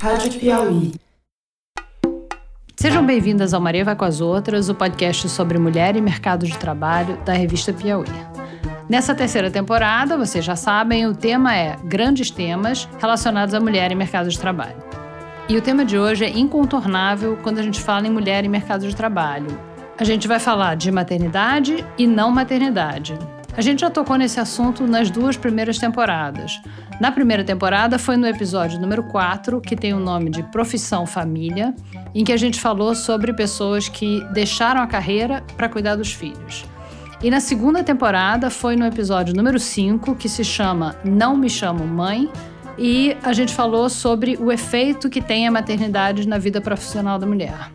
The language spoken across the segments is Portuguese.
Rádio Piauí. Sejam bem-vindas ao Maria Vai com as Outras, o podcast sobre mulher e mercado de trabalho da revista Piauí. Nessa terceira temporada, vocês já sabem, o tema é grandes temas relacionados à mulher e mercado de trabalho. E o tema de hoje é incontornável quando a gente fala em mulher e mercado de trabalho. A gente vai falar de maternidade e não maternidade. A gente já tocou nesse assunto nas duas primeiras temporadas. Na primeira temporada foi no episódio número 4, que tem o nome de Profissão Família, em que a gente falou sobre pessoas que deixaram a carreira para cuidar dos filhos. E na segunda temporada foi no episódio número 5, que se chama Não Me Chamo Mãe, e a gente falou sobre o efeito que tem a maternidade na vida profissional da mulher.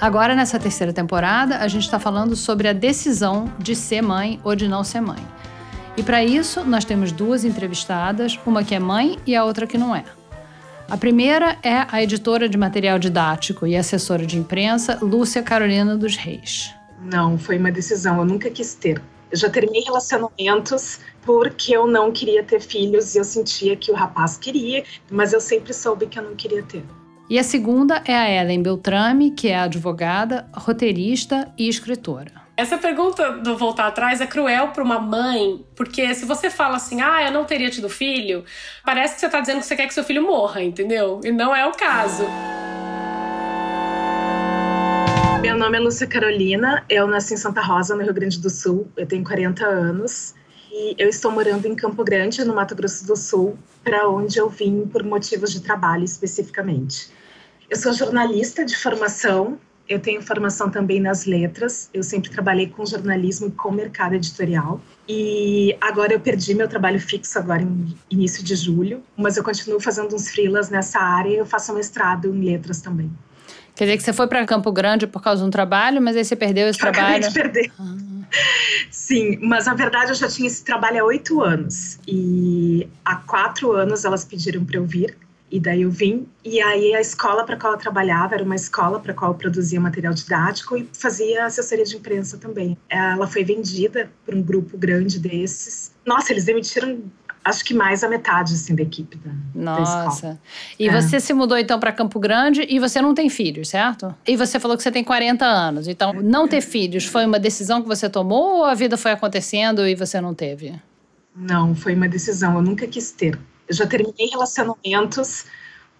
Agora, nessa terceira temporada, a gente está falando sobre a decisão de ser mãe ou de não ser mãe. E para isso, nós temos duas entrevistadas, uma que é mãe e a outra que não é. A primeira é a editora de material didático e assessora de imprensa, Lúcia Carolina dos Reis. Não, foi uma decisão, eu nunca quis ter. Eu já terminei relacionamentos porque eu não queria ter filhos e eu sentia que o rapaz queria, mas eu sempre soube que eu não queria ter. E a segunda é a Ellen Beltrame, que é advogada, roteirista e escritora. Essa pergunta do voltar atrás é cruel para uma mãe, porque se você fala assim, ah, eu não teria tido filho, parece que você está dizendo que você quer que seu filho morra, entendeu? E não é o caso. Meu nome é Lúcia Carolina, eu nasci em Santa Rosa, no Rio Grande do Sul, eu tenho 40 anos e eu estou morando em Campo Grande, no Mato Grosso do Sul, para onde eu vim por motivos de trabalho especificamente. Eu sou jornalista de formação, eu tenho formação também nas letras, eu sempre trabalhei com jornalismo e com mercado editorial. E agora eu perdi meu trabalho fixo agora em início de julho, mas eu continuo fazendo uns freelas nessa área e eu faço mestrado em letras também. Quer dizer que você foi para Campo Grande por causa de um trabalho, mas aí você perdeu esse eu trabalho? Acabei de perder. Ah. Sim, mas na verdade eu já tinha esse trabalho há oito anos. E há quatro anos elas pediram para eu vir. E daí eu vim, e aí a escola para qual eu trabalhava era uma escola para qual eu produzia material didático e fazia assessoria de imprensa também. Ela foi vendida por um grupo grande desses. Nossa, eles demitiram acho que mais a metade assim da equipe da, Nossa. Da e é. você se mudou então para Campo Grande e você não tem filhos, certo? E você falou que você tem 40 anos. Então, não ter filhos foi uma decisão que você tomou ou a vida foi acontecendo e você não teve? Não, foi uma decisão. Eu nunca quis ter. Eu já terminei relacionamentos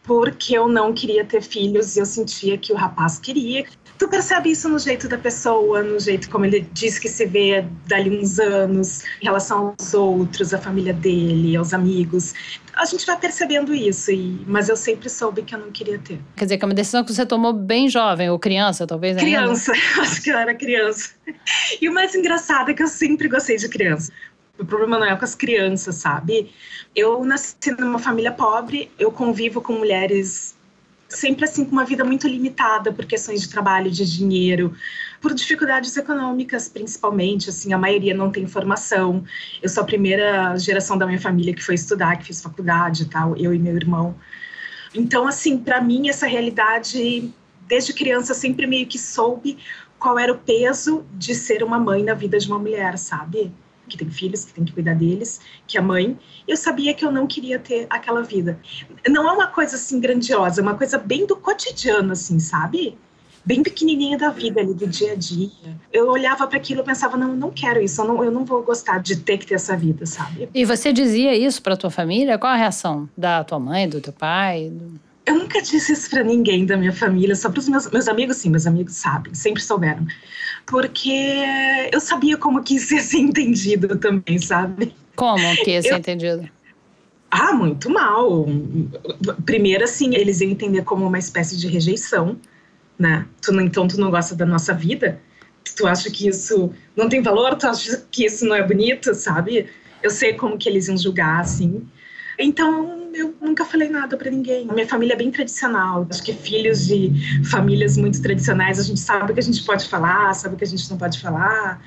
porque eu não queria ter filhos e eu sentia que o rapaz queria. Tu percebe isso no jeito da pessoa, no jeito como ele diz que se vê dali uns anos, em relação aos outros, à família dele, aos amigos. A gente vai percebendo isso, e, mas eu sempre soube que eu não queria ter. Quer dizer, que é uma decisão que você tomou bem jovem, ou criança, talvez ainda? Criança, acho que eu era criança. E o mais engraçado é que eu sempre gostei de criança. O problema não é com as crianças, sabe? Eu nasci numa família pobre, eu convivo com mulheres sempre assim com uma vida muito limitada por questões de trabalho, de dinheiro, por dificuldades econômicas, principalmente, assim, a maioria não tem formação. Eu sou a primeira geração da minha família que foi estudar, que fez faculdade e tal, eu e meu irmão. Então, assim, para mim essa realidade desde criança sempre meio que soube qual era o peso de ser uma mãe na vida de uma mulher, sabe? Que tem filhos, que tem que cuidar deles, que é mãe. Eu sabia que eu não queria ter aquela vida. Não é uma coisa assim grandiosa, é uma coisa bem do cotidiano, assim, sabe? Bem pequenininha da vida ali, do dia a dia. Eu olhava para aquilo e pensava, não, não quero isso, eu não, eu não vou gostar de ter que ter essa vida, sabe? E você dizia isso para tua família? Qual a reação da tua mãe, do teu pai? Do... Eu nunca disse isso para ninguém da minha família, só para os meus, meus amigos, sim, meus amigos sabem, sempre souberam porque eu sabia como que isso ia ser entendido também, sabe? Como que ia ser eu... entendido? Ah, muito mal. Primeiro, assim, eles iam entender como uma espécie de rejeição, né? Tu, então, tu não gosta da nossa vida? Tu acha que isso não tem valor? Tu acha que isso não é bonito, sabe? Eu sei como que eles iam julgar, assim. Então, eu nunca falei nada para ninguém. Minha família é bem tradicional. Acho que filhos de famílias muito tradicionais, a gente sabe o que a gente pode falar, sabe o que a gente não pode falar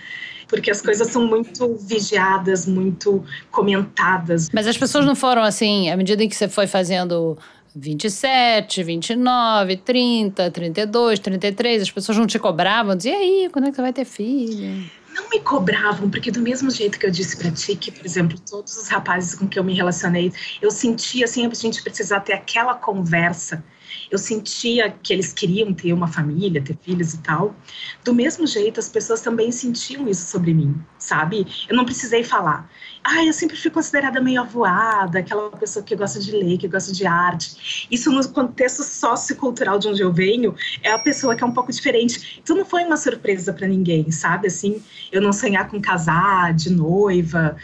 porque as coisas são muito vigiadas, muito comentadas. Mas as pessoas não foram assim, à medida em que você foi fazendo 27, 29, 30, 32, 33, as pessoas não te cobravam, diziam, e aí, quando é que você vai ter filho? Não me cobravam, porque do mesmo jeito que eu disse para ti, que, por exemplo, todos os rapazes com que eu me relacionei, eu sentia assim, a gente precisar ter aquela conversa eu sentia que eles queriam ter uma família, ter filhos e tal. Do mesmo jeito, as pessoas também sentiam isso sobre mim, sabe? Eu não precisei falar. Ah, eu sempre fui considerada meio avoada, aquela pessoa que gosta de ler, que gosta de arte. Isso no contexto sociocultural de onde eu venho, é a pessoa que é um pouco diferente. Então não foi uma surpresa para ninguém, sabe? Assim, eu não sonhar com casar, de noiva.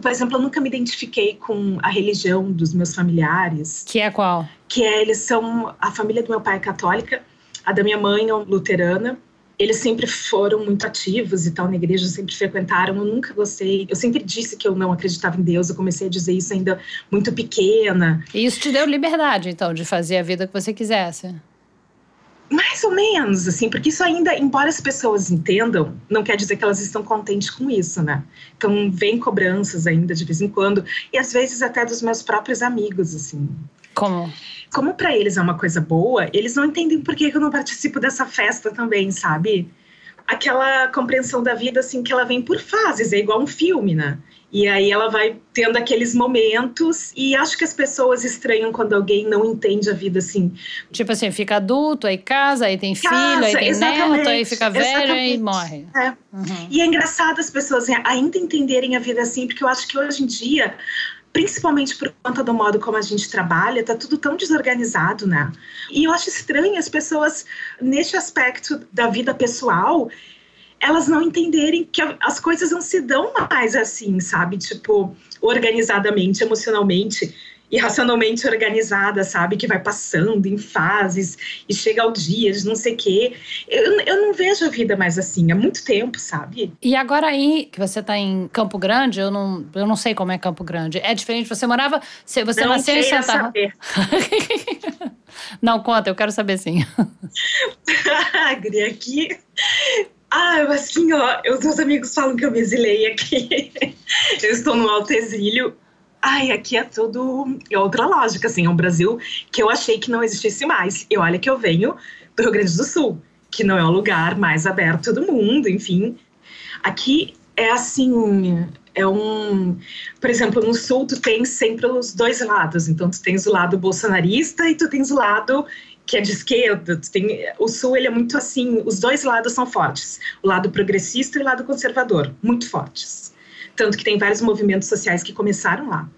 Por exemplo, eu nunca me identifiquei com a religião dos meus familiares. Que é qual? Que é, eles são. A família do meu pai é católica, a da minha mãe é luterana. Eles sempre foram muito ativos e tal na igreja, sempre frequentaram. Eu nunca gostei. Eu sempre disse que eu não acreditava em Deus. Eu comecei a dizer isso ainda muito pequena. E isso te deu liberdade, então, de fazer a vida que você quisesse? Mais ou menos, assim, porque isso ainda, embora as pessoas entendam, não quer dizer que elas estão contentes com isso, né? Então, vem cobranças ainda de vez em quando, e às vezes até dos meus próprios amigos, assim. Como? Como para eles é uma coisa boa, eles não entendem por que eu não participo dessa festa também, sabe? Aquela compreensão da vida, assim, que ela vem por fases, é igual um filme, né? E aí ela vai tendo aqueles momentos e acho que as pessoas estranham quando alguém não entende a vida assim. Tipo assim, fica adulto, aí casa, aí tem casa, filho, aí tem neto, aí fica velho e morre. É. Uhum. E é engraçado as pessoas ainda entenderem a vida assim, porque eu acho que hoje em dia principalmente por conta do modo como a gente trabalha, tá tudo tão desorganizado, né? E eu acho estranho as pessoas, neste aspecto da vida pessoal, elas não entenderem que as coisas não se dão mais assim, sabe? Tipo, organizadamente, emocionalmente e racionalmente organizada, sabe? Que vai passando em fases e chega ao dia de não sei o quê. Eu, eu não vejo a vida mais assim há muito tempo, sabe? E agora aí que você tá em Campo Grande, eu não, eu não sei como é Campo Grande. É diferente, você morava. Você não nasceu em Santa saber. não, conta, eu quero saber sim. Agri, aqui ah, assim, ó, os meus amigos falam que eu me exilei aqui. eu estou no alto exílio. Ai, aqui é tudo é outra lógica, assim, é um Brasil que eu achei que não existisse mais. E olha que eu venho do Rio Grande do Sul, que não é o lugar mais aberto do mundo, enfim. Aqui é assim, é um, por exemplo, no sul tu tens sempre os dois lados. Então tu tens o lado bolsonarista e tu tens o lado que é de esquerda, tem, o Sul ele é muito assim, os dois lados são fortes, o lado progressista e o lado conservador, muito fortes. Tanto que tem vários movimentos sociais que começaram lá.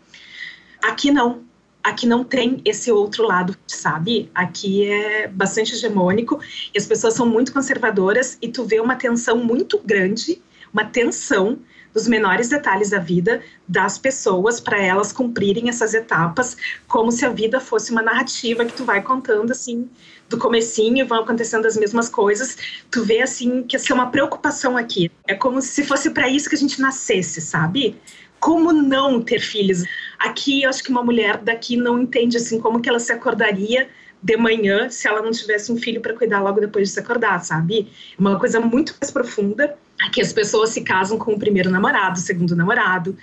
Aqui não, aqui não tem esse outro lado, sabe? Aqui é bastante hegemônico e as pessoas são muito conservadoras e tu vê uma tensão muito grande, uma tensão dos menores detalhes da vida das pessoas para elas cumprirem essas etapas, como se a vida fosse uma narrativa que tu vai contando assim do comecinho, vão acontecendo as mesmas coisas. Tu vê assim que essa é uma preocupação aqui. É como se fosse para isso que a gente nascesse, sabe? Como não ter filhos? Aqui, eu acho que uma mulher daqui não entende assim como que ela se acordaria de manhã se ela não tivesse um filho para cuidar logo depois de se acordar, sabe? É uma coisa muito mais profunda. Aqui as pessoas se casam com o primeiro namorado, o segundo namorado.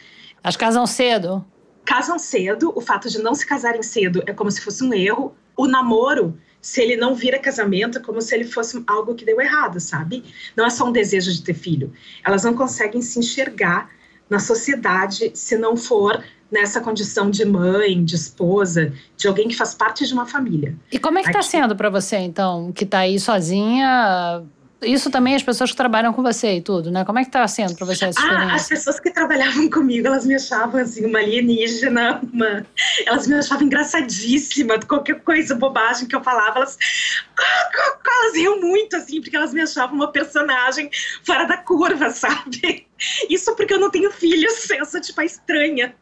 As casam cedo? Casam cedo. O fato de não se casarem cedo é como se fosse um erro. O namoro, se ele não vira casamento, é como se ele fosse algo que deu errado, sabe? Não é só um desejo de ter filho. Elas não conseguem se enxergar na sociedade se não for nessa condição de mãe, de esposa, de alguém que faz parte de uma família. E como é que está sendo para você, então, que está aí sozinha? Isso também as pessoas que trabalham com você e tudo, né? Como é que está sendo para você essa experiência? Ah, as pessoas que trabalhavam comigo, elas me achavam assim, uma alienígena, uma... elas me achavam engraçadíssima, qualquer coisa, bobagem que eu falava, elas, elas riam muito, assim, porque elas me achavam uma personagem fora da curva, sabe? Isso porque eu não tenho filhos, eu sou tipo a estranha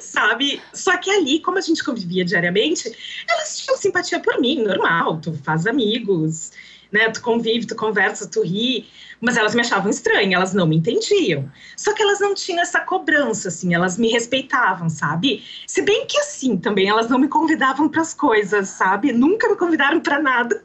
sabe? Só que ali, como a gente convivia diariamente, elas tinham simpatia por mim, normal, tu faz amigos, né? Tu convive, tu conversa, tu ri, mas elas me achavam estranha, elas não me entendiam. Só que elas não tinham essa cobrança, assim, elas me respeitavam, sabe? Se bem que assim também elas não me convidavam para as coisas, sabe? Nunca me convidaram para nada.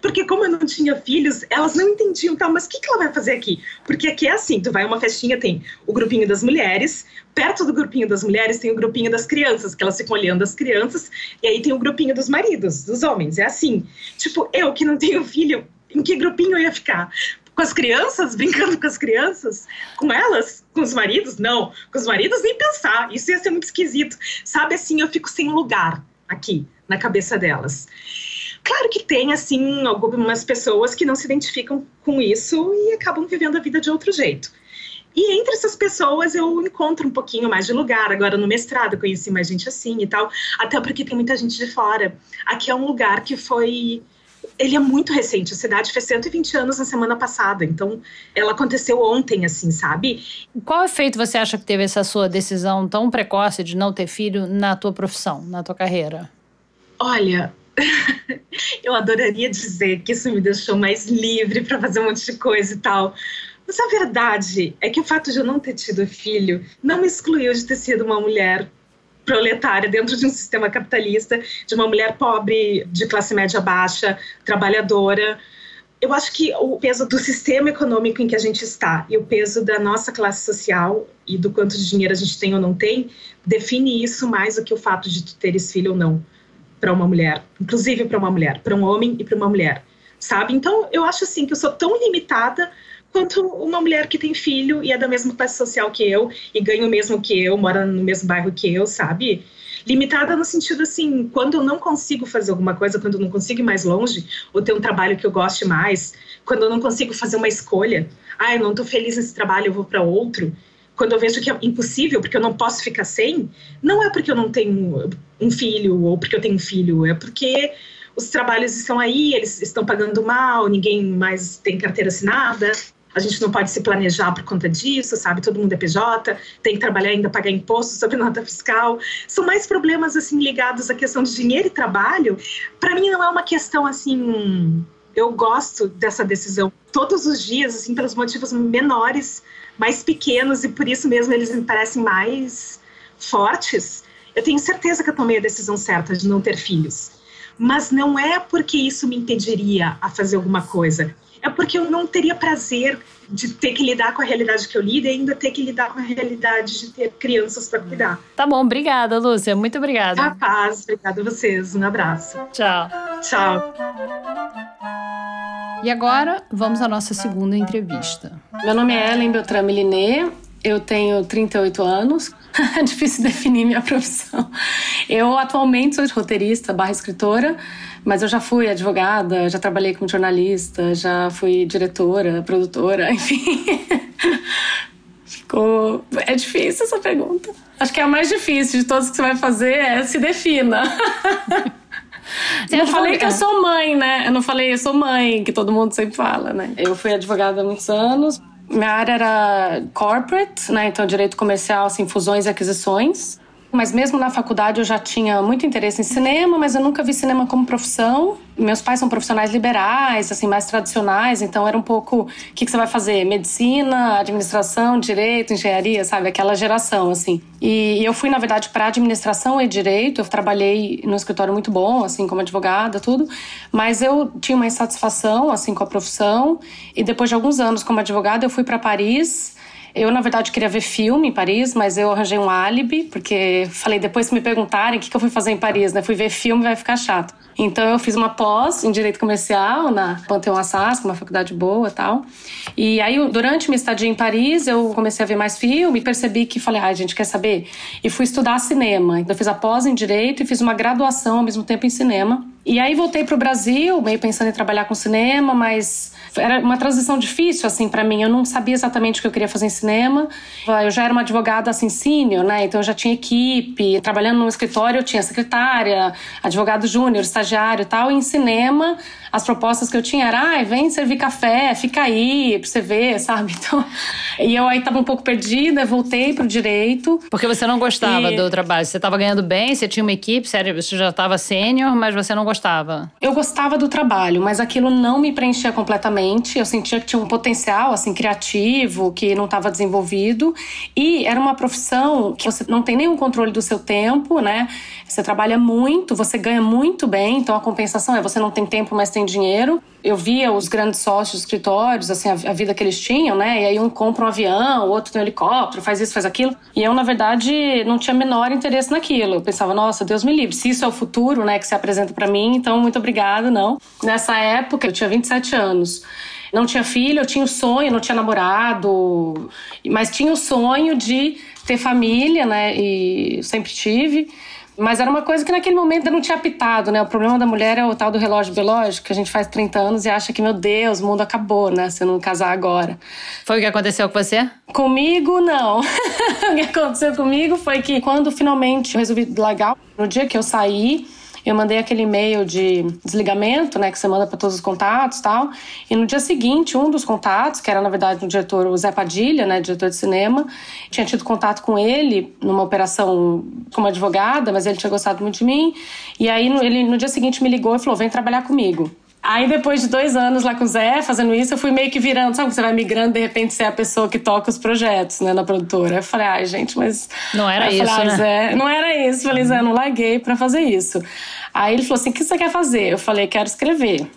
Porque como eu não tinha filhos, elas não entendiam, tá, mas o que, que ela vai fazer aqui? Porque aqui é assim, tu vai a uma festinha, tem o grupinho das mulheres, perto do grupinho das mulheres tem o grupinho das crianças, que elas ficam olhando as crianças, e aí tem o grupinho dos maridos, dos homens, é assim. Tipo, eu que não tenho filho, em que grupinho eu ia ficar? Com as crianças, brincando com as crianças? Com elas? Com os maridos? Não. Com os maridos, nem pensar. Isso ia ser muito esquisito. Sabe assim, eu fico sem lugar aqui, na cabeça delas. Claro que tem, assim, algumas pessoas que não se identificam com isso e acabam vivendo a vida de outro jeito. E entre essas pessoas eu encontro um pouquinho mais de lugar. Agora no mestrado eu conheci mais gente assim e tal, até porque tem muita gente de fora. Aqui é um lugar que foi ele é muito recente, a cidade fez 120 anos na semana passada, então ela aconteceu ontem, assim, sabe? Qual efeito você acha que teve essa sua decisão tão precoce de não ter filho na tua profissão, na tua carreira? Olha, eu adoraria dizer que isso me deixou mais livre para fazer um monte de coisa e tal, mas a verdade é que o fato de eu não ter tido filho não me excluiu de ter sido uma mulher proletária dentro de um sistema capitalista, de uma mulher pobre, de classe média baixa, trabalhadora. Eu acho que o peso do sistema econômico em que a gente está e o peso da nossa classe social e do quanto de dinheiro a gente tem ou não tem define isso mais do que o fato de tu teres filho ou não para uma mulher, inclusive para uma mulher, para um homem e para uma mulher, sabe? Então eu acho assim que eu sou tão limitada quanto uma mulher que tem filho e é da mesma classe social que eu e ganha o mesmo que eu, mora no mesmo bairro que eu, sabe? Limitada no sentido assim, quando eu não consigo fazer alguma coisa, quando eu não consigo ir mais longe, ou ter um trabalho que eu goste mais, quando eu não consigo fazer uma escolha, ah, eu não estou feliz nesse trabalho, eu vou para outro. Quando eu vejo que é impossível, porque eu não posso ficar sem, não é porque eu não tenho um filho ou porque eu tenho um filho, é porque os trabalhos estão aí, eles estão pagando mal, ninguém mais tem carteira assinada, a gente não pode se planejar por conta disso, sabe? Todo mundo é PJ, tem que trabalhar ainda pagar imposto sobre nota fiscal. São mais problemas assim ligados à questão de dinheiro e trabalho. Para mim não é uma questão assim, eu gosto dessa decisão todos os dias, assim, pelos motivos menores, mais pequenos e por isso mesmo eles me parecem mais fortes. Eu tenho certeza que eu tomei a decisão certa de não ter filhos. Mas não é porque isso me impediria a fazer alguma coisa é porque eu não teria prazer de ter que lidar com a realidade que eu lido e ainda ter que lidar com a realidade de ter crianças para cuidar. Tá bom, obrigada, Lúcia. Muito obrigada. A paz, obrigada a vocês. Um abraço. Tchau. Tchau. E agora, vamos à nossa segunda entrevista. Meu nome é Ellen Beltrame Liné, eu tenho 38 anos. é difícil definir minha profissão. Eu atualmente sou roteirista barra escritora, mas eu já fui advogada, já trabalhei como jornalista, já fui diretora, produtora, enfim. Ficou. É difícil essa pergunta. Acho que é a mais difícil de todas que você vai fazer é se defina. Eu não falei que eu sou mãe, né? Eu não falei eu sou mãe, que todo mundo sempre fala, né? Eu fui advogada há muitos anos. Minha área era corporate, né? Então, direito comercial, assim, fusões e aquisições. Mas mesmo na faculdade eu já tinha muito interesse em cinema, mas eu nunca vi cinema como profissão. Meus pais são profissionais liberais, assim, mais tradicionais, então era um pouco o que, que você vai fazer? Medicina, administração, direito, engenharia, sabe? Aquela geração, assim. E eu fui, na verdade, para administração e direito. Eu trabalhei num escritório muito bom, assim, como advogada, tudo. Mas eu tinha uma insatisfação, assim, com a profissão. E depois de alguns anos como advogada, eu fui para Paris eu, na verdade, queria ver filme em Paris, mas eu arranjei um álibi, porque falei, depois se me perguntarem o que, que eu fui fazer em Paris, né? Fui ver filme, vai ficar chato. Então eu fiz uma pós em Direito Comercial na Panteão Assas, uma faculdade boa tal. E aí, durante minha estadia em Paris, eu comecei a ver mais filme e percebi que falei, ai, ah, gente, quer saber? E fui estudar cinema. Então eu fiz a pós em Direito e fiz uma graduação ao mesmo tempo em cinema. E aí voltei para o Brasil, meio pensando em trabalhar com cinema, mas era uma transição difícil, assim, para mim. Eu não sabia exatamente o que eu queria fazer em cinema. Eu já era uma advogada, assim, sênior, né? Então eu já tinha equipe. Trabalhando no escritório, eu tinha secretária, advogado júnior, estagiário e tal. E em cinema, as propostas que eu tinha era, ah, vem servir café, fica aí pra você ver, sabe? Então, e eu aí tava um pouco perdida, voltei pro direito. Porque você não gostava e... do trabalho. Você tava ganhando bem, você tinha uma equipe, você já tava sênior, mas você não gostava. Eu gostava do trabalho, mas aquilo não me preenchia completamente. Eu sentia que tinha um potencial, assim, criativo, que não estava desenvolvido. E era uma profissão que você não tem nenhum controle do seu tempo, né? Você trabalha muito, você ganha muito bem, então a compensação é você não tem tempo, mas tem dinheiro. Eu via os grandes sócios escritórios, assim, a, a vida que eles tinham, né? E aí um compra um avião, o outro tem um helicóptero, faz isso, faz aquilo. E eu, na verdade, não tinha menor interesse naquilo. Eu pensava, nossa, Deus me livre, se isso é o futuro, né, que se apresenta para mim, então muito obrigada, não. Nessa época, eu tinha 27 anos. Não tinha filho, eu tinha o sonho, não tinha namorado, mas tinha o sonho de ter família, né? E sempre tive. Mas era uma coisa que naquele momento eu não tinha apitado, né? O problema da mulher é o tal do relógio biológico, que a gente faz 30 anos e acha que, meu Deus, o mundo acabou, né? Se eu não casar agora. Foi o que aconteceu com você? Comigo, não. o que aconteceu comigo foi que quando finalmente eu resolvi largar, no dia que eu saí, eu mandei aquele e-mail de desligamento, né, que você manda para todos os contatos tal. E no dia seguinte, um dos contatos, que era na verdade o diretor, o Zé Padilha, né, diretor de cinema, tinha tido contato com ele numa operação como advogada, mas ele tinha gostado muito de mim. E aí ele no dia seguinte me ligou e falou: vem trabalhar comigo. Aí, depois de dois anos lá com o Zé, fazendo isso, eu fui meio que virando, sabe? Você vai migrando, de repente, ser a pessoa que toca os projetos, né, na produtora. Eu falei, ai, gente, mas. Não era isso. Falei, né? Zé, não era isso. Eu falei, Zé, não larguei pra fazer isso. Aí ele falou assim: o que você quer fazer? Eu falei, quero escrever.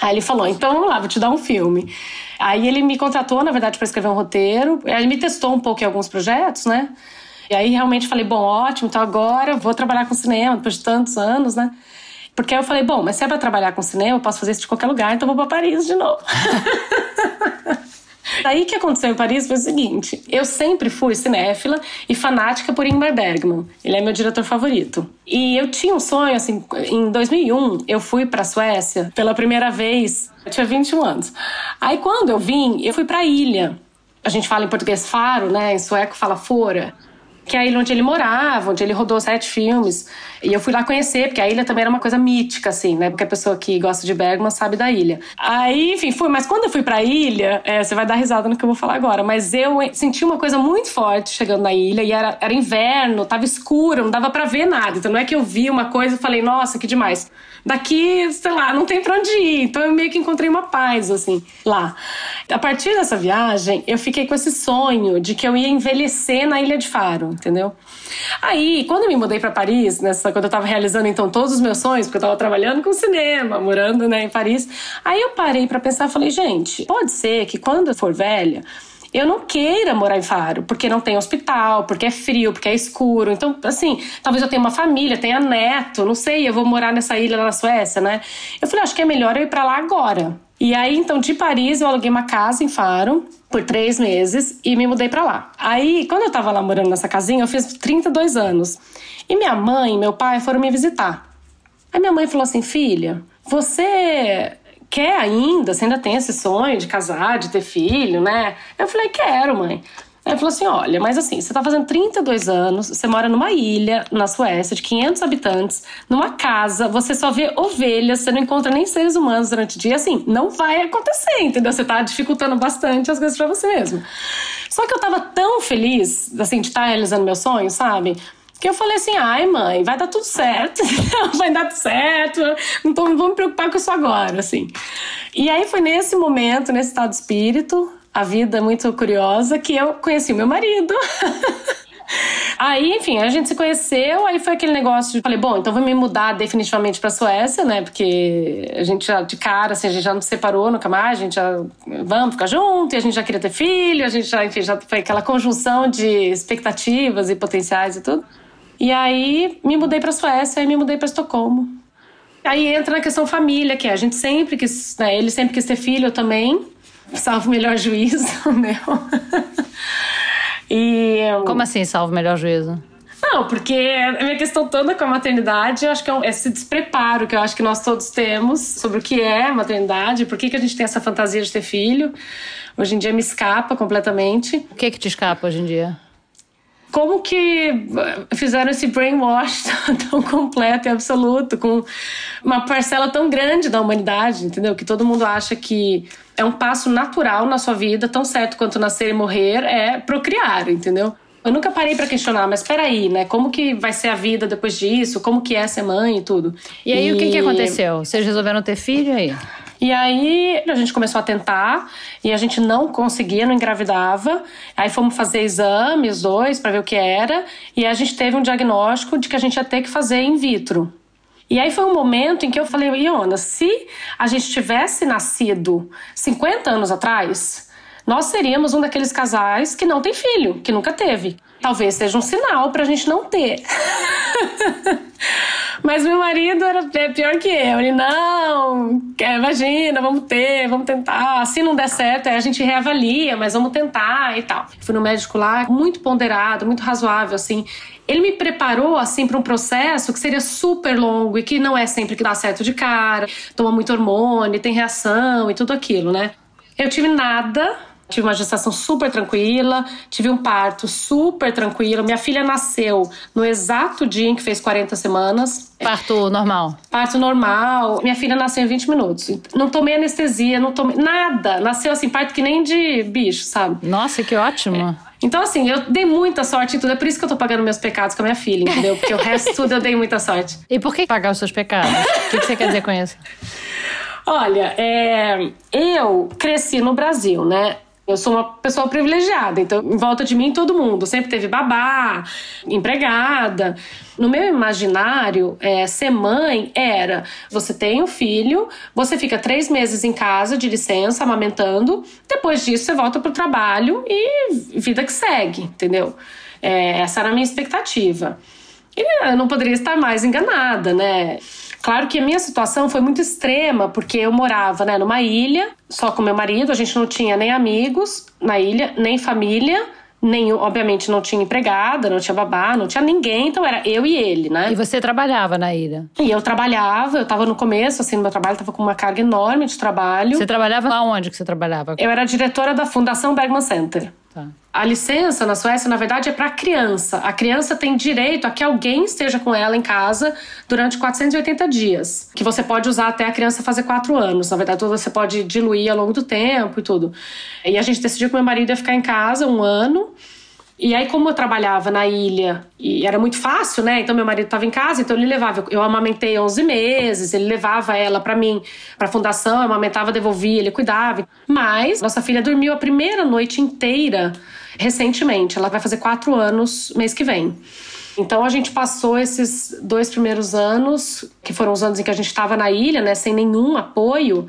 Aí ele falou: então vamos lá, vou te dar um filme. Aí ele me contratou, na verdade, para escrever um roteiro. Aí ele me testou um pouco em alguns projetos, né? E aí realmente falei: bom, ótimo, então agora vou trabalhar com cinema depois de tantos anos, né? Porque aí eu falei, bom, mas se é pra trabalhar com cinema, eu posso fazer isso de qualquer lugar, então vou pra Paris de novo. Aí que aconteceu em Paris foi o seguinte: eu sempre fui cinéfila e fanática por Ingmar Bergman. Ele é meu diretor favorito. E eu tinha um sonho, assim, em 2001, eu fui pra Suécia pela primeira vez. Eu tinha 21 anos. Aí quando eu vim, eu fui pra ilha. A gente fala em português faro, né? Em sueco fala fora que é a ilha onde ele morava, onde ele rodou sete filmes. E eu fui lá conhecer, porque a ilha também era uma coisa mítica, assim, né? Porque a pessoa que gosta de Bergman sabe da ilha. Aí, enfim, fui. Mas quando eu fui pra ilha, é, você vai dar risada no que eu vou falar agora, mas eu senti uma coisa muito forte chegando na ilha, e era, era inverno, tava escuro, não dava para ver nada. Então não é que eu vi uma coisa e falei, nossa, que demais daqui, sei lá, não tem pra onde ir. Então eu meio que encontrei uma paz, assim, lá. A partir dessa viagem, eu fiquei com esse sonho de que eu ia envelhecer na Ilha de Faro, entendeu? Aí, quando eu me mudei para Paris, nessa, quando eu tava realizando então todos os meus sonhos, porque eu tava trabalhando com cinema, morando né, em Paris, aí eu parei para pensar, falei, gente, pode ser que quando eu for velha, eu não queira morar em Faro, porque não tem hospital, porque é frio, porque é escuro. Então, assim, talvez eu tenha uma família, tenha neto, não sei, eu vou morar nessa ilha lá na Suécia, né? Eu falei, acho que é melhor eu ir para lá agora. E aí, então, de Paris, eu aluguei uma casa em Faro por três meses e me mudei para lá. Aí, quando eu tava lá morando nessa casinha, eu fiz 32 anos. E minha mãe e meu pai foram me visitar. Aí minha mãe falou assim: filha, você quer ainda? Você ainda tem esse sonho de casar, de ter filho, né? Eu falei, quero, mãe. Ele falou assim: olha, mas assim, você tá fazendo 32 anos, você mora numa ilha na Suécia de 500 habitantes, numa casa, você só vê ovelhas, você não encontra nem seres humanos durante o dia. Assim, não vai acontecer, entendeu? Você tá dificultando bastante as coisas para você mesmo. Só que eu tava tão feliz, assim, de estar tá realizando meu sonho, sabe? Que eu falei assim, ai mãe, vai dar tudo certo, vai dar tudo certo, não, tô, não vou me preocupar com isso agora, assim. E aí foi nesse momento, nesse estado de espírito, a vida muito curiosa, que eu conheci o meu marido. Aí, enfim, a gente se conheceu, aí foi aquele negócio de falei, bom, então vou me mudar definitivamente pra Suécia, né? Porque a gente já, de cara, assim, a gente já não se separou nunca mais, a gente já vamos ficar junto, e a gente já queria ter filho, a gente já, enfim, já foi aquela conjunção de expectativas e potenciais e tudo. E aí me mudei para Suécia e me mudei para Estocolmo. Aí entra na questão família, que é, a gente sempre quis, né, ele sempre quis ter filho, eu também, salvo o melhor juízo, meu. e Como assim, salvo o melhor juízo? Não, porque a minha questão toda com a maternidade, eu acho que é esse despreparo que eu acho que nós todos temos sobre o que é maternidade, por que, que a gente tem essa fantasia de ter filho. Hoje em dia me escapa completamente. O que que te escapa hoje em dia? Como que fizeram esse brainwash tão completo e absoluto, com uma parcela tão grande da humanidade, entendeu? Que todo mundo acha que é um passo natural na sua vida, tão certo quanto nascer e morrer, é procriar, entendeu? Eu nunca parei para questionar, mas peraí, né? Como que vai ser a vida depois disso? Como que é ser mãe e tudo? E aí, e... o que, que aconteceu? Vocês resolveram ter filho aí? E aí a gente começou a tentar e a gente não conseguia, não engravidava. Aí fomos fazer exames, dois, para ver o que era. E a gente teve um diagnóstico de que a gente ia ter que fazer in vitro. E aí foi um momento em que eu falei, Iona, se a gente tivesse nascido 50 anos atrás, nós seríamos um daqueles casais que não tem filho, que nunca teve. Talvez seja um sinal para a gente não ter. Mas meu marido era é pior que eu. Ele, não, imagina, vamos ter, vamos tentar. Se não der certo, a gente reavalia, mas vamos tentar e tal. Fui no médico lá, muito ponderado, muito razoável, assim. Ele me preparou assim para um processo que seria super longo e que não é sempre que dá certo de cara, toma muito hormônio, tem reação e tudo aquilo, né? Eu tive nada, tive uma gestação super tranquila, tive um parto super tranquilo. Minha filha nasceu no exato dia em que fez 40 semanas. Parto normal? Parto normal. Minha filha nasceu em 20 minutos. Não tomei anestesia, não tomei nada. Nasceu assim, parto que nem de bicho, sabe? Nossa, que ótimo. É. Então, assim, eu dei muita sorte em tudo. É por isso que eu tô pagando meus pecados com a minha filha, entendeu? Porque o resto tudo eu dei muita sorte. E por que pagar os seus pecados? O que, você quer dizer com isso? Olha, é, eu cresci no Brasil, né? Eu sou uma pessoa privilegiada, então em volta de mim todo mundo sempre teve babá, empregada. No meu imaginário, é, ser mãe era: você tem um filho, você fica três meses em casa de licença, amamentando, depois disso você volta pro trabalho e vida que segue, entendeu? É, essa era a minha expectativa. E eu não poderia estar mais enganada, né? Claro que a minha situação foi muito extrema, porque eu morava né, numa ilha, só com meu marido, a gente não tinha nem amigos na ilha, nem família, nem, obviamente, não tinha empregada, não tinha babá, não tinha ninguém, então era eu e ele, né? E você trabalhava na ilha? E eu trabalhava, eu tava no começo, assim, no meu trabalho, tava com uma carga enorme de trabalho. Você trabalhava aonde que você trabalhava? Eu era diretora da Fundação Bergman Center. Tá. A licença na Suécia, na verdade, é para criança. A criança tem direito a que alguém esteja com ela em casa durante 480 dias, que você pode usar até a criança fazer 4 anos. Na verdade, você pode diluir ao longo do tempo e tudo. E a gente decidiu que meu marido ia ficar em casa um ano. E aí, como eu trabalhava na ilha e era muito fácil, né? Então, meu marido estava em casa, então ele levava. Eu amamentei 11 meses, ele levava ela para mim, para a fundação, eu amamentava, devolvia, ele cuidava. Mas nossa filha dormiu a primeira noite inteira recentemente. Ela vai fazer quatro anos mês que vem. Então a gente passou esses dois primeiros anos, que foram os anos em que a gente estava na ilha, né, sem nenhum apoio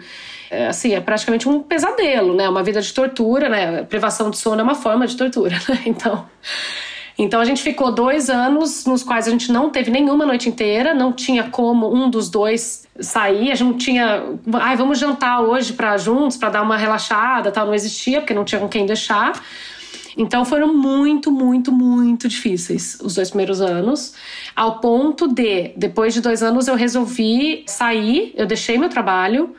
assim, é praticamente um pesadelo, né? Uma vida de tortura, né? Privação de sono é uma forma de tortura, né? Então, então a gente ficou dois anos nos quais a gente não teve nenhuma noite inteira, não tinha como um dos dois sair, a gente não tinha, ai, vamos jantar hoje para juntos, para dar uma relaxada, tal, não existia, porque não tinha com quem deixar. Então foram muito, muito, muito difíceis os dois primeiros anos, ao ponto de, depois de dois anos, eu resolvi sair, eu deixei meu trabalho,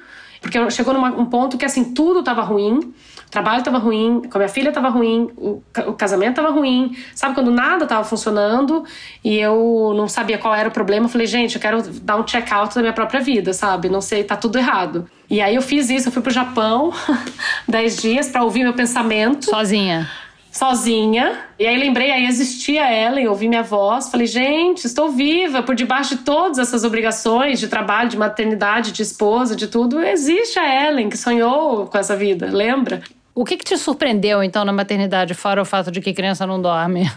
porque chegou num ponto que, assim, tudo estava ruim. O trabalho estava ruim, com a minha filha estava ruim, o, o casamento estava ruim. Sabe quando nada estava funcionando e eu não sabia qual era o problema? Eu falei, gente, eu quero dar um check-out da minha própria vida, sabe? Não sei, tá tudo errado. E aí eu fiz isso, eu fui pro Japão 10 dias para ouvir meu pensamento. Sozinha? Sozinha. E aí lembrei, aí existia ela e ouvi minha voz. Falei, gente, estou viva por debaixo de todas essas obrigações de trabalho, de maternidade, de esposa, de tudo. Existe a Ellen que sonhou com essa vida, lembra? O que, que te surpreendeu então na maternidade, fora o fato de que criança não dorme?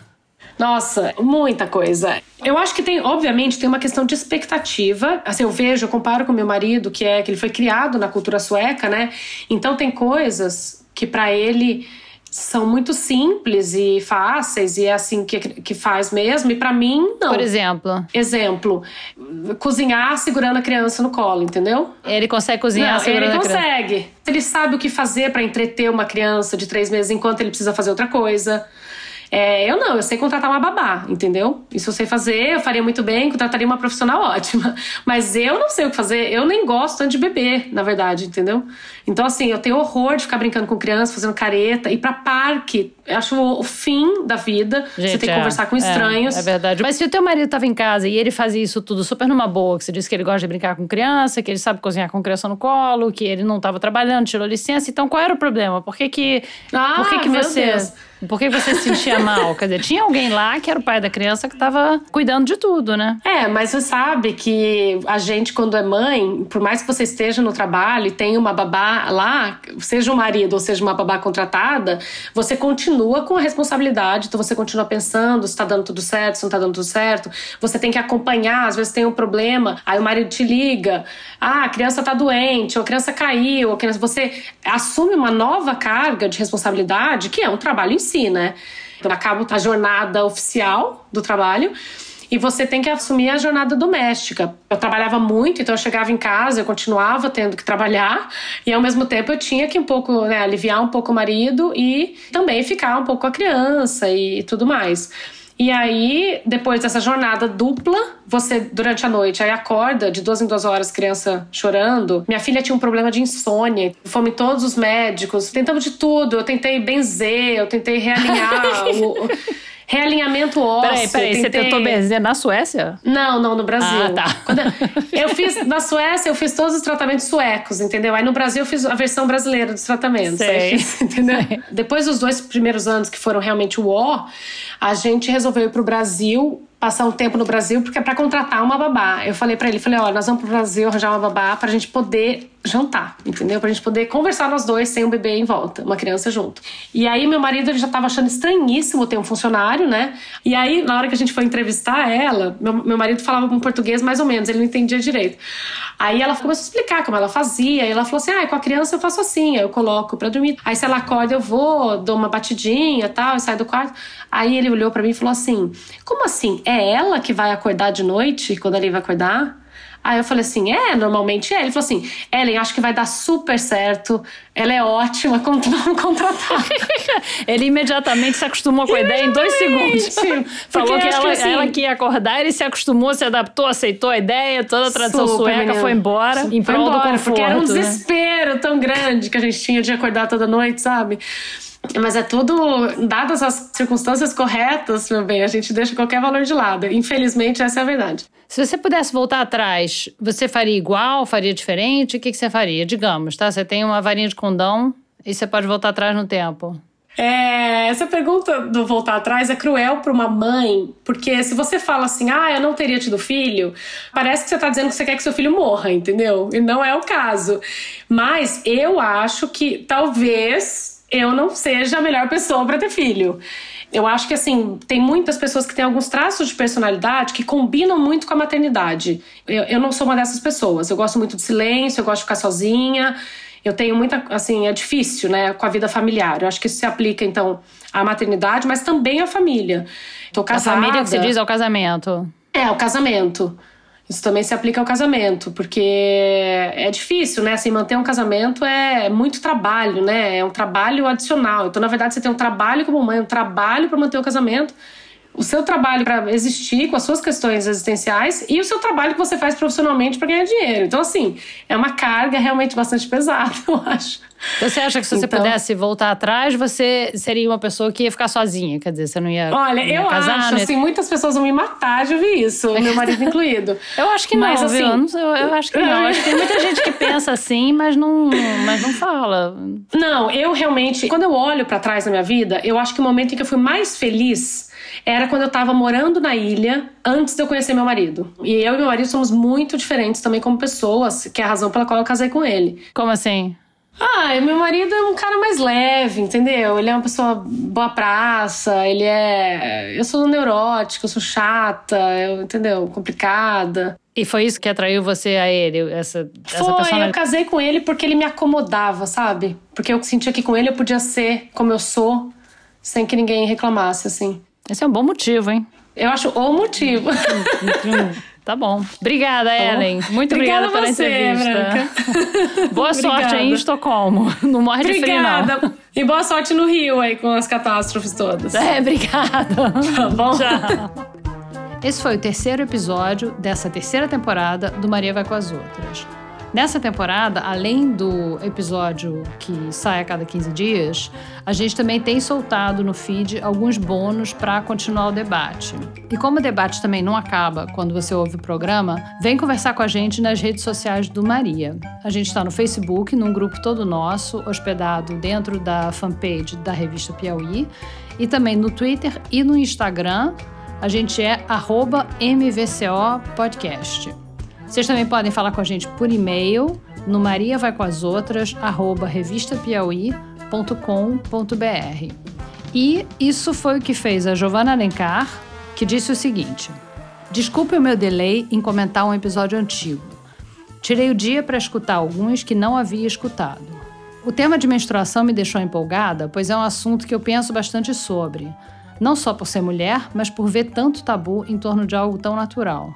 Nossa, muita coisa. Eu acho que tem, obviamente, tem uma questão de expectativa. Assim, eu vejo, eu comparo com meu marido, que é que ele foi criado na cultura sueca, né? Então tem coisas que para ele são muito simples e fáceis e é assim que, que faz mesmo. E para mim, não. Por exemplo? Exemplo, cozinhar segurando a criança no colo, entendeu? Ele consegue cozinhar não, segurando a criança? Ele consegue. Ele sabe o que fazer para entreter uma criança de três meses enquanto ele precisa fazer outra coisa. É, eu não, eu sei contratar uma babá, entendeu? Isso eu sei fazer, eu faria muito bem, contrataria uma profissional ótima. Mas eu não sei o que fazer, eu nem gosto tanto de beber, na verdade, entendeu? Então, assim, eu tenho horror de ficar brincando com criança, fazendo careta, ir pra parque. Eu acho o fim da vida. Gente, você tem que é, conversar com estranhos. É, é, verdade. Mas se o teu marido tava em casa e ele fazia isso tudo super numa boa, que você disse que ele gosta de brincar com criança, que ele sabe cozinhar com criança no colo, que ele não tava trabalhando, tirou licença, então qual era o problema? Por que que, ah, por que, que você. Deus. Por que você se sentia mal? Quer dizer, tinha alguém lá que era o pai da criança que estava cuidando de tudo, né? É, mas você sabe que a gente, quando é mãe, por mais que você esteja no trabalho e tenha uma babá lá, seja um marido ou seja uma babá contratada, você continua com a responsabilidade, então você continua pensando se está dando tudo certo, se não está dando tudo certo. Você tem que acompanhar, às vezes tem um problema, aí o marido te liga, ah, a criança está doente, ou a criança caiu, ou a criança... você assume uma nova carga de responsabilidade, que é um trabalho em si, né? Então, acaba a jornada oficial do trabalho e você tem que assumir a jornada doméstica. Eu trabalhava muito, então eu chegava em casa, eu continuava tendo que trabalhar e ao mesmo tempo eu tinha que um pouco, né, aliviar um pouco o marido e também ficar um pouco com a criança e tudo mais. E aí, depois dessa jornada dupla, você, durante a noite, aí acorda de duas em duas horas, criança chorando. Minha filha tinha um problema de insônia. Fomos em todos os médicos, tentamos de tudo. Eu tentei benzer, eu tentei realinhar o realinhamento ósseo. Peraí, peraí, tentei... você tentou benzer na Suécia? Não, não, no Brasil. Ah, tá. Eu fiz, na Suécia, eu fiz todos os tratamentos suecos, entendeu? Aí no Brasil eu fiz a versão brasileira dos tratamentos. Sei. Fiz, entendeu? Sei. Depois dos dois primeiros anos que foram realmente o ó, a gente resolveu ir pro Brasil passar um tempo no Brasil porque é para contratar uma babá. Eu falei para ele, falei, olha, nós vamos pro Brasil arranjar uma babá pra gente poder jantar, entendeu? Pra gente poder conversar nós dois sem um bebê em volta, uma criança junto. E aí meu marido ele já tava achando estranhíssimo ter um funcionário, né? E aí na hora que a gente foi entrevistar ela, meu, meu marido falava um português mais ou menos, ele não entendia direito. Aí ela começou a explicar como ela fazia, e ela falou assim: "Ah, com a criança eu faço assim, eu coloco para dormir. Aí se ela acorda eu vou, dou uma batidinha, tal, e sai do quarto". Aí ele olhou para mim e falou assim: "Como assim? É ela que vai acordar de noite quando ele vai acordar?" Aí eu falei assim: é, normalmente é. Ele falou assim: Ellen, acho que vai dar super certo. Ela é ótima, vamos contratar. ele imediatamente se acostumou com a ideia em dois segundos. Falou que ela, que assim, ela que ia acordar, ele se acostumou, se adaptou, aceitou a ideia, toda a tradição sueca menina. foi embora. Em prol do conforto. Porque era um né? desespero né? tão grande que a gente tinha de acordar toda noite, sabe? Mas é tudo, dadas as circunstâncias corretas, meu bem, a gente deixa qualquer valor de lado. Infelizmente, essa é a verdade. Se você pudesse voltar atrás, você faria igual, faria diferente? O que, que você faria? Digamos, tá? Você tem uma varinha de condão e você pode voltar atrás no tempo. É, essa pergunta do voltar atrás é cruel para uma mãe, porque se você fala assim, ah, eu não teria tido filho, parece que você está dizendo que você quer que seu filho morra, entendeu? E não é o caso. Mas eu acho que talvez eu não seja a melhor pessoa para ter filho. Eu acho que assim, tem muitas pessoas que têm alguns traços de personalidade que combinam muito com a maternidade. Eu, eu não sou uma dessas pessoas. Eu gosto muito de silêncio, eu gosto de ficar sozinha. Eu tenho muita, assim, é difícil, né, com a vida familiar. Eu acho que isso se aplica, então, à maternidade, mas também à família. Tô casada. A família que se diz ao casamento. É, ao casamento. Isso também se aplica ao casamento, porque é difícil, né? Assim, manter um casamento é muito trabalho, né? É um trabalho adicional. Então, na verdade, você tem um trabalho como mãe, um trabalho para manter o casamento o seu trabalho para existir com as suas questões existenciais e o seu trabalho que você faz profissionalmente para ganhar dinheiro. Então, assim, é uma carga realmente bastante pesada, eu acho. Então, você acha que se você então, pudesse voltar atrás, você seria uma pessoa que ia ficar sozinha? Quer dizer, você não ia. Olha, não ia eu casar, acho, né? assim, muitas pessoas vão me matar de ouvir isso, meu marido incluído. eu acho que não, mas, assim, eu, eu acho que não. acho que tem muita gente que pensa assim, mas não, mas não fala. Não, eu realmente, quando eu olho para trás na minha vida, eu acho que o momento em que eu fui mais feliz era quando eu estava morando na ilha antes de eu conhecer meu marido. E eu e meu marido somos muito diferentes também como pessoas, que é a razão pela qual eu casei com ele. Como assim? Ah, meu marido é um cara mais leve, entendeu? Ele é uma pessoa boa praça, ele é. Eu sou neurótica, eu sou chata, eu, entendeu? Complicada. E foi isso que atraiu você a ele, essa, essa foi, personalidade? eu casei com ele porque ele me acomodava, sabe? Porque eu sentia que com ele eu podia ser como eu sou, sem que ninguém reclamasse, assim. Esse é um bom motivo, hein? Eu acho o motivo. Tá bom. Obrigada, Ellen. Muito obrigada, obrigada pela você, entrevista. Boa sorte aí em Estocolmo. Não morre de frio, não. E boa sorte no Rio aí com as catástrofes todas. É, obrigada. Tá bom? Tchau. Esse foi o terceiro episódio dessa terceira temporada do Maria Vai com as Outras. Nessa temporada, além do episódio que sai a cada 15 dias, a gente também tem soltado no feed alguns bônus para continuar o debate. E como o debate também não acaba quando você ouve o programa, vem conversar com a gente nas redes sociais do Maria. A gente está no Facebook, num grupo todo nosso, hospedado dentro da fanpage da revista Piauí, e também no Twitter e no Instagram. A gente é MVCO Podcast. Vocês também podem falar com a gente por e-mail no mariavaicoasotras@revistapiauí.com.br. E isso foi o que fez a Giovanna Alencar, que disse o seguinte: Desculpe o meu delay em comentar um episódio antigo. Tirei o dia para escutar alguns que não havia escutado. O tema de menstruação me deixou empolgada, pois é um assunto que eu penso bastante sobre. Não só por ser mulher, mas por ver tanto tabu em torno de algo tão natural.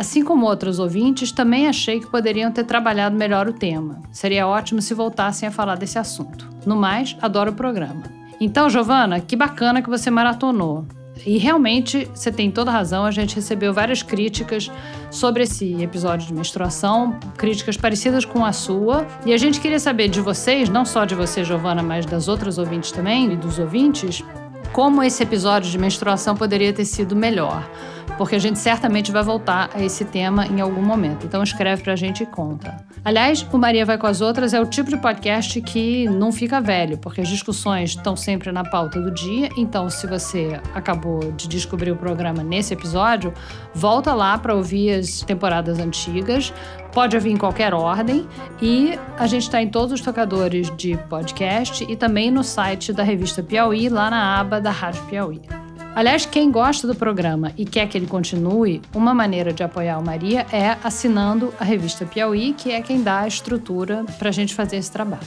Assim como outros ouvintes, também achei que poderiam ter trabalhado melhor o tema. Seria ótimo se voltassem a falar desse assunto. No mais, adoro o programa. Então, Giovana, que bacana que você maratonou. E realmente você tem toda razão, a gente recebeu várias críticas sobre esse episódio de menstruação, críticas parecidas com a sua. E a gente queria saber de vocês, não só de você, Giovana, mas das outras ouvintes também e dos ouvintes, como esse episódio de menstruação poderia ter sido melhor porque a gente certamente vai voltar a esse tema em algum momento. Então escreve pra gente e conta. Aliás, o Maria Vai com as Outras é o tipo de podcast que não fica velho, porque as discussões estão sempre na pauta do dia. Então, se você acabou de descobrir o programa nesse episódio, volta lá para ouvir as temporadas antigas. Pode ouvir em qualquer ordem e a gente está em todos os tocadores de podcast e também no site da revista Piauí, lá na aba da Rádio Piauí. Aliás, quem gosta do programa e quer que ele continue, uma maneira de apoiar o Maria é assinando a revista Piauí, que é quem dá a estrutura para a gente fazer esse trabalho.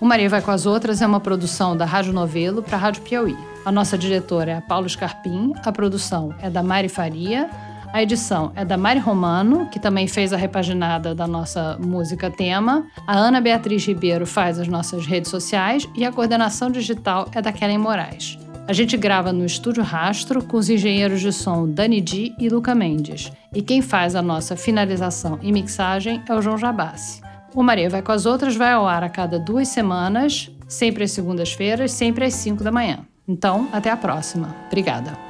O Maria Vai com as Outras é uma produção da Rádio Novelo para a Rádio Piauí. A nossa diretora é a Paulo Scarpim, a produção é da Mari Faria, a edição é da Mari Romano, que também fez a repaginada da nossa música tema. A Ana Beatriz Ribeiro faz as nossas redes sociais e a coordenação digital é da Kellen Moraes. A gente grava no Estúdio Rastro com os engenheiros de som Dani Di e Luca Mendes. E quem faz a nossa finalização e mixagem é o João Jabassi. O Maria Vai com as Outras vai ao ar a cada duas semanas, sempre às segundas-feiras, sempre às 5 da manhã. Então, até a próxima. Obrigada.